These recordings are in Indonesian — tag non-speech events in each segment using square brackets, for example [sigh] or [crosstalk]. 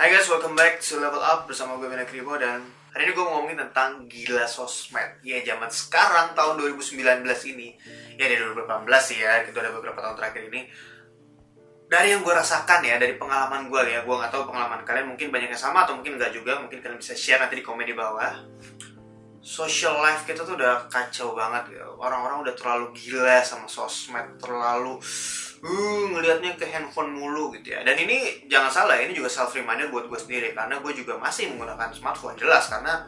Hai guys, welcome back to Level Up bersama gue Bena Kribo dan hari ini gue mau ngomongin tentang gila sosmed. Ya zaman sekarang tahun 2019 ini. Ya dari 2018 sih ya, gitu ada beberapa tahun terakhir ini. Dari yang gue rasakan ya, dari pengalaman gue ya Gue gak tahu pengalaman kalian mungkin banyak yang sama atau mungkin gak juga Mungkin kalian bisa share nanti di komen di bawah. Social life kita tuh udah kacau banget ya. Orang-orang udah terlalu gila sama sosmed, terlalu uh, ngelihatnya ke handphone mulu gitu ya. Dan ini jangan salah, ini juga self reminder buat gue sendiri karena gue juga masih menggunakan smartphone jelas karena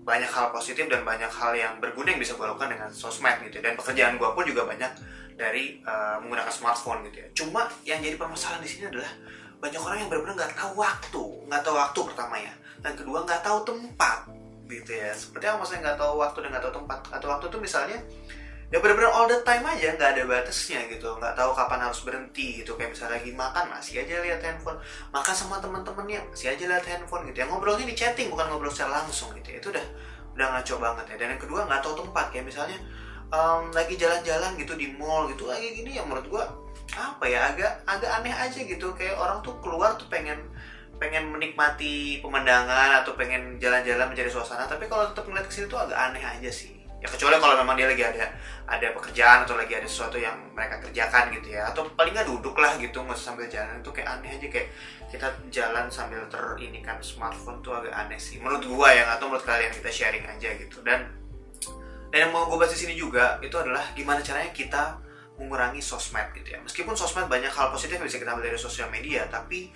banyak hal positif dan banyak hal yang berguna yang bisa gue lakukan dengan sosmed gitu. Dan pekerjaan gue pun juga banyak dari uh, menggunakan smartphone gitu ya. Cuma yang jadi permasalahan di sini adalah banyak orang yang benar-benar nggak tahu waktu, nggak tahu waktu pertama ya, dan kedua nggak tahu tempat gitu ya seperti apa maksudnya nggak tahu waktu dan nggak tahu tempat atau waktu tuh misalnya ya benar-benar all the time aja nggak ada batasnya gitu. Nggak tahu kapan harus berhenti gitu. Kayak misalnya lagi makan masih aja lihat handphone. Makan sama teman-temannya masih aja lihat handphone gitu ya. Ngobrolnya di chatting bukan ngobrol secara langsung gitu ya. Itu udah udah ngaco banget ya. Dan yang kedua nggak tahu tempat. Kayak misalnya um, lagi jalan-jalan gitu di mall gitu lagi gini ya menurut gua apa ya agak agak aneh aja gitu. Kayak orang tuh keluar tuh pengen pengen menikmati pemandangan atau pengen jalan-jalan mencari suasana. Tapi kalau tetap ngeliat ke sini tuh agak aneh aja sih ya kecuali kalau memang dia lagi ada ada pekerjaan atau lagi ada sesuatu yang mereka kerjakan gitu ya. Atau paling nggak duduk lah gitu nggak sambil jalan itu kayak aneh aja kayak kita jalan sambil ter ini kan smartphone tuh agak aneh sih menurut gua ya atau menurut kalian kita sharing aja gitu. Dan dan yang mau gue bahas di sini juga itu adalah gimana caranya kita mengurangi sosmed gitu ya. Meskipun sosmed banyak hal positif yang bisa kita ambil dari sosial media tapi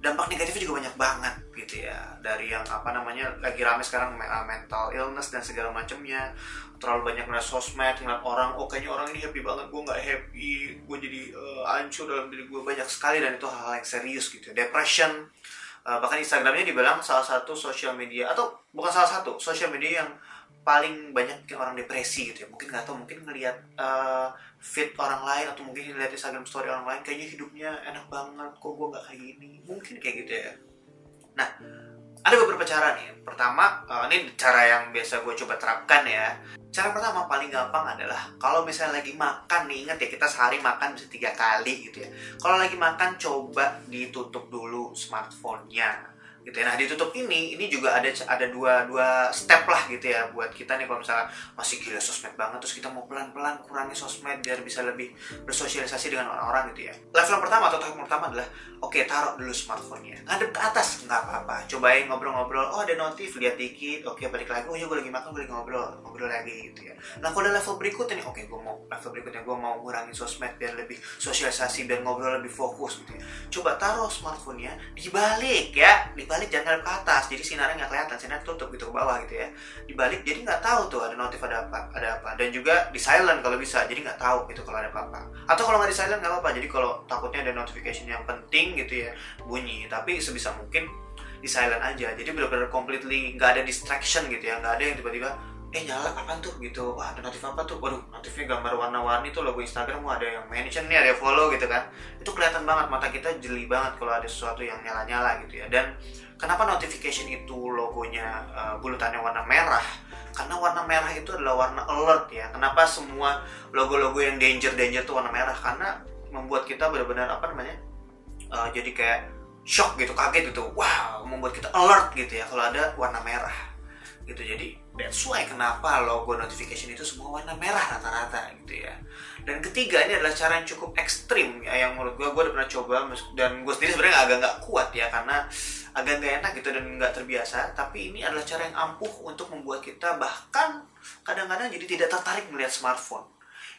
dampak negatifnya juga banyak banget gitu ya. Dari yang apa namanya lagi rame sekarang mental illness dan segala macamnya. Terlalu banyak ngeliat sosmed ngeliat orang oh kayaknya orang ini happy banget gue nggak happy gue jadi uh, hancur dalam diri gue banyak sekali dan itu hal-hal yang serius gitu depression uh, bahkan Instagramnya dibilang salah satu sosial media atau bukan salah satu sosial media yang paling banyak mungkin orang depresi gitu ya. Mungkin nggak tahu mungkin ngelihat uh, fit orang lain atau mungkin ngeliat Instagram story orang lain kayaknya hidupnya enak banget kok gue nggak kayak gini. Mungkin kayak gitu ya. Nah ada beberapa cara nih. Pertama uh, ini cara yang biasa gue coba terapkan ya. Cara pertama paling gampang adalah kalau misalnya lagi makan nih ingat ya kita sehari makan bisa tiga kali gitu ya. Kalau lagi makan coba ditutup dulu smartphone-nya gitu ya. Nah ditutup ini, ini juga ada ada dua dua step lah gitu ya buat kita nih kalau misalnya masih gila sosmed banget terus kita mau pelan-pelan kurangi sosmed biar bisa lebih bersosialisasi dengan orang-orang gitu ya. Level pertama atau tahap pertama adalah oke okay, taruh dulu smartphone-nya, ngadep ke atas nggak apa-apa, cobain ngobrol-ngobrol, oh ada notif lihat dikit, oke okay, balik lagi, oh ya gue lagi makan gue lagi ngobrol ngobrol lagi gitu ya. Nah kalau level berikutnya nih, oke okay, gue mau level berikutnya gue mau kurangi sosmed biar lebih sosialisasi biar ngobrol lebih fokus gitu ya. Coba taruh smartphone-nya dibalik ya, di dibalik jangan ngadep ke atas jadi sinarnya nggak kelihatan sinar tutup gitu ke bawah gitu ya. Dibalik jadi nggak tahu tuh ada notif ada apa ada apa. Dan juga di silent kalau bisa jadi nggak tahu gitu kalau ada apa-apa. Atau kalau nggak di silent nggak apa-apa jadi kalau takutnya ada notification yang penting gitu ya bunyi. Tapi sebisa mungkin di silent aja jadi benar-benar completely nggak ada distraction gitu ya nggak ada yang tiba-tiba eh nyala apa tuh? Gitu. Wah ada notif apa tuh? Waduh notifnya gambar warna-warni tuh logo Instagram. Wah ada yang mention nih ada yang follow gitu kan. Itu kelihatan banget mata kita jeli banget kalau ada sesuatu yang nyala-nyala gitu ya. Dan kenapa notification itu logonya uh, bulutannya warna merah? Karena warna merah itu adalah warna alert ya. Kenapa semua logo-logo yang danger danger tuh warna merah? Karena membuat kita benar-benar apa namanya uh, jadi kayak shock gitu kaget gitu. Wow membuat kita alert gitu ya kalau ada warna merah. Gitu. Jadi that's why kenapa logo notification itu semua warna merah rata-rata gitu ya. Dan ketiga ini adalah cara yang cukup ekstrim ya yang menurut gue gue udah pernah coba dan gue sendiri sebenarnya agak nggak kuat ya karena agak nggak enak gitu dan nggak terbiasa. Tapi ini adalah cara yang ampuh untuk membuat kita bahkan kadang-kadang jadi tidak tertarik melihat smartphone.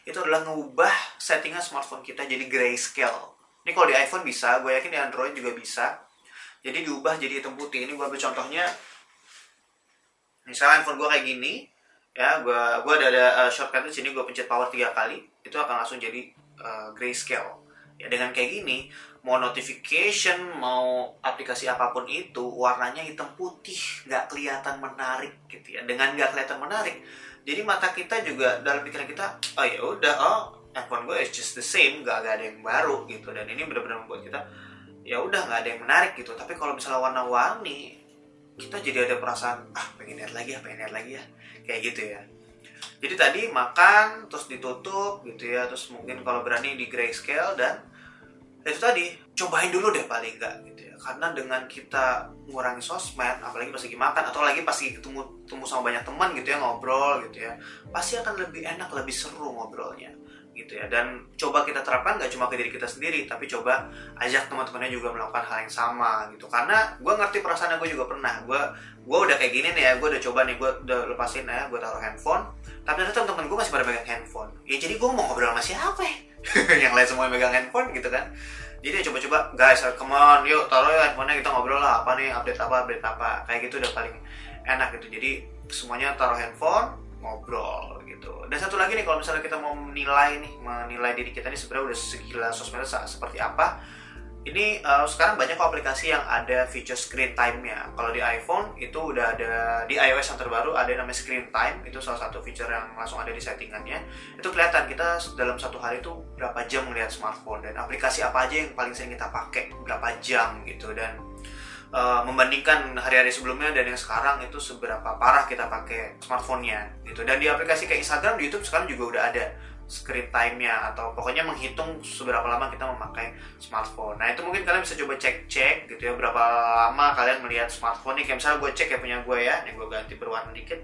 Itu adalah mengubah settingan smartphone kita jadi grayscale. Ini kalau di iPhone bisa gue yakin di Android juga bisa. Jadi diubah jadi hitam putih. Ini gue ambil contohnya misalnya handphone gue kayak gini ya gue gue ada ada uh, shortcut di sini gue pencet power tiga kali itu akan langsung jadi uh, grayscale. Ya dengan kayak gini mau notification mau aplikasi apa pun itu warnanya hitam putih nggak kelihatan menarik gitu ya. Dengan nggak kelihatan menarik jadi mata kita juga dalam pikiran kita oh ya udah oh handphone gue is just the same nggak ada yang baru gitu. Dan ini benar-benar membuat kita ya udah nggak ada yang menarik gitu. Tapi kalau misalnya warna-warni kita jadi ada perasaan ah pengen lihat lagi ya pengen lihat lagi ya. Kayak gitu ya. Jadi tadi makan terus ditutup gitu ya terus mungkin kalau berani di grayscale dan itu tadi cobain dulu deh paling enggak gitu ya. Karena dengan kita mengurangi sosmed apalagi pas lagi makan atau lagi pas lagi ketemu ketemu sama banyak teman gitu ya ngobrol gitu ya pasti akan lebih enak lebih seru ngobrolnya gitu ya. Dan coba kita terapkan gak cuma ke diri kita sendiri tapi coba ajak teman-temannya juga melakukan hal yang sama gitu. Karena gue ngerti perasaan gue juga pernah. Gue gue udah kayak gini nih ya gue udah coba nih gue udah lepasin ya gue taruh handphone. Tapi ternyata teman-teman gue masih pada megang handphone. Ya jadi gue mau ngobrol sama siapa ya? [laughs] Yang lain semua megang handphone gitu kan. Jadi ya coba-coba guys come on yuk taruh ya handphonenya kita ngobrol lah apa nih update apa update apa. Kayak gitu udah paling enak gitu. Jadi semuanya taruh handphone ngobrol gitu dan satu lagi nih kalau misalnya kita mau menilai nih menilai diri kita ini sebenarnya udah segila sosmed seperti apa ini uh, sekarang banyak kok aplikasi yang ada feature screen time-nya. Kalau di iPhone itu udah ada di iOS yang terbaru ada yang namanya screen time, itu salah satu feature yang langsung ada di settingannya. Itu kelihatan kita dalam satu hari itu berapa jam melihat smartphone dan aplikasi apa aja yang paling sering kita pakai berapa jam gitu dan uh, membandingkan hari-hari sebelumnya dan yang sekarang itu seberapa parah kita pakai smartphone-nya gitu. Dan di aplikasi kayak Instagram, di YouTube sekarang juga udah ada screen time-nya atau pokoknya menghitung seberapa lama kita memakai smartphone. Nah itu mungkin kalian bisa coba cek-cek gitu ya berapa lama kalian melihat smartphone nih. Kayak misalnya gue cek ya punya gue ya, nih gue ganti berwarna dikit.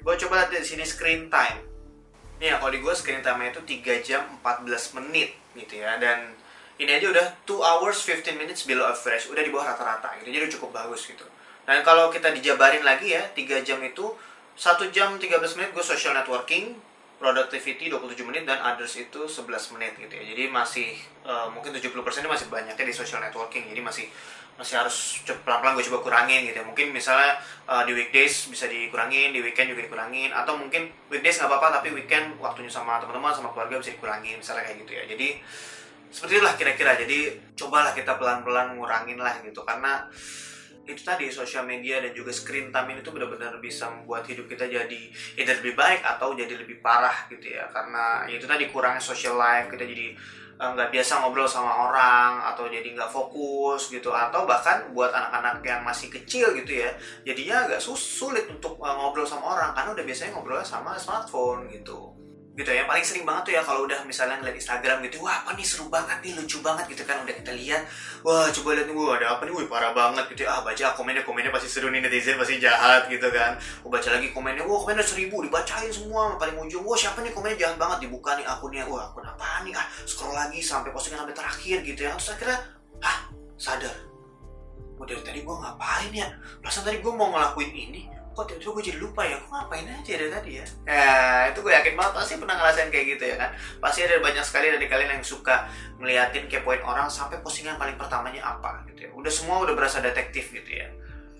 Gue coba lihat di sini screen time. Nih ya kalau di gue screen time-nya itu 3 jam 14 menit gitu ya dan ini aja udah 2 hours 15 minutes below average udah di bawah rata-rata gitu jadi cukup bagus gitu dan kalau kita dijabarin lagi ya 3 jam itu 1 jam 13 menit gue social networking productivity 27 menit dan others itu 11 menit gitu ya. Jadi masih uh, mungkin 70% ini masih banyaknya di social networking. Jadi masih masih harus pelan-pelan gue coba kurangin gitu ya. Mungkin misalnya uh, di weekdays bisa dikurangin, di weekend juga dikurangin atau mungkin weekdays nggak apa-apa tapi weekend waktunya sama teman-teman sama keluarga bisa dikurangin misalnya kayak gitu ya. Jadi seperti itulah kira-kira. Jadi cobalah kita pelan-pelan ngurangin lah gitu. Karena itu tadi sosial media dan juga screen time itu benar-benar bisa membuat hidup kita jadi ya lebih baik atau jadi lebih parah gitu ya. Karena ya itu tadi kurangnya social life kita jadi eh, nggak uh, biasa ngobrol sama orang atau jadi nggak fokus gitu. Atau bahkan buat anak-anak yang masih kecil gitu ya jadinya agak sulit untuk uh, ngobrol sama orang. Karena udah biasanya ngobrolnya sama smartphone gitu gitu ya. Paling sering banget tuh ya kalau udah misalnya ngeliat Instagram gitu wah apa nih? Seru banget nih lucu banget gitu kan udah kita lihat wah coba lihat nih wah ada apa nih? Wah parah banget gitu ya. Ah baca komennya komennya pasti seru nih netizen pasti jahat gitu kan. Oh, baca lagi komennya wah komennya seribu dibacain semua paling ujung wah siapa nih komennya jahat banget dibuka nih akunnya wah akun apa nih? Ah scroll lagi sampai postingan sampai terakhir gitu ya. Terus akhirnya ah sadar Wah dari tadi gue ngapain ya? Perasaan tadi gue mau ngelakuin ini kok tiba-tiba gue jadi lupa ya? Gue ngapain aja dari tadi ya? Ya itu gue yakin banget pasti pernah ngerasain kayak gitu ya kan? Pasti ada banyak sekali dari kalian yang suka ngeliatin kepoin orang sampai postingan paling pertamanya apa gitu ya. Udah semua udah berasa detektif gitu ya.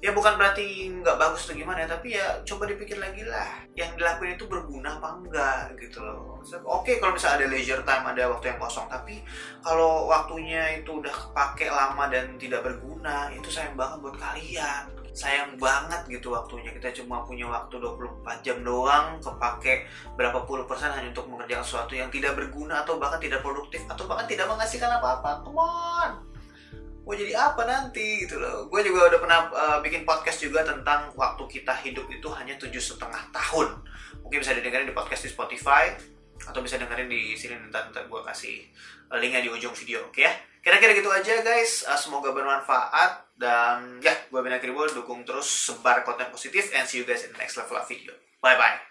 Ya bukan berarti nggak bagus atau gimana tapi ya coba dipikir lagi lah. Yang dilakuin itu berguna apa enggak gitu loh. Oke kalau misalnya ada leisure time ada waktu yang kosong tapi kalau waktunya itu udah kepake lama dan tidak berguna itu sayang banget buat kalian sayang banget gitu waktunya. Kita cuma punya waktu 24 jam doang kepake berapa puluh persen hanya untuk mengerjakan sesuatu yang tidak berguna atau bahkan tidak produktif atau bahkan tidak menghasilkan apa-apa. Come on! Mau jadi apa nanti? Gitu loh. Gue juga udah pernah uh, bikin podcast juga tentang waktu kita hidup itu hanya tujuh setengah tahun. Mungkin bisa didengarin di podcast di Spotify atau bisa dengerin di sini nanti, nanti gue kasih linknya di ujung video oke okay ya? Kira-kira gitu aja guys. Uh, semoga bermanfaat dan ya gue Bina Kribo dukung terus sebar konten positif and see you guys in the next level of video. Bye bye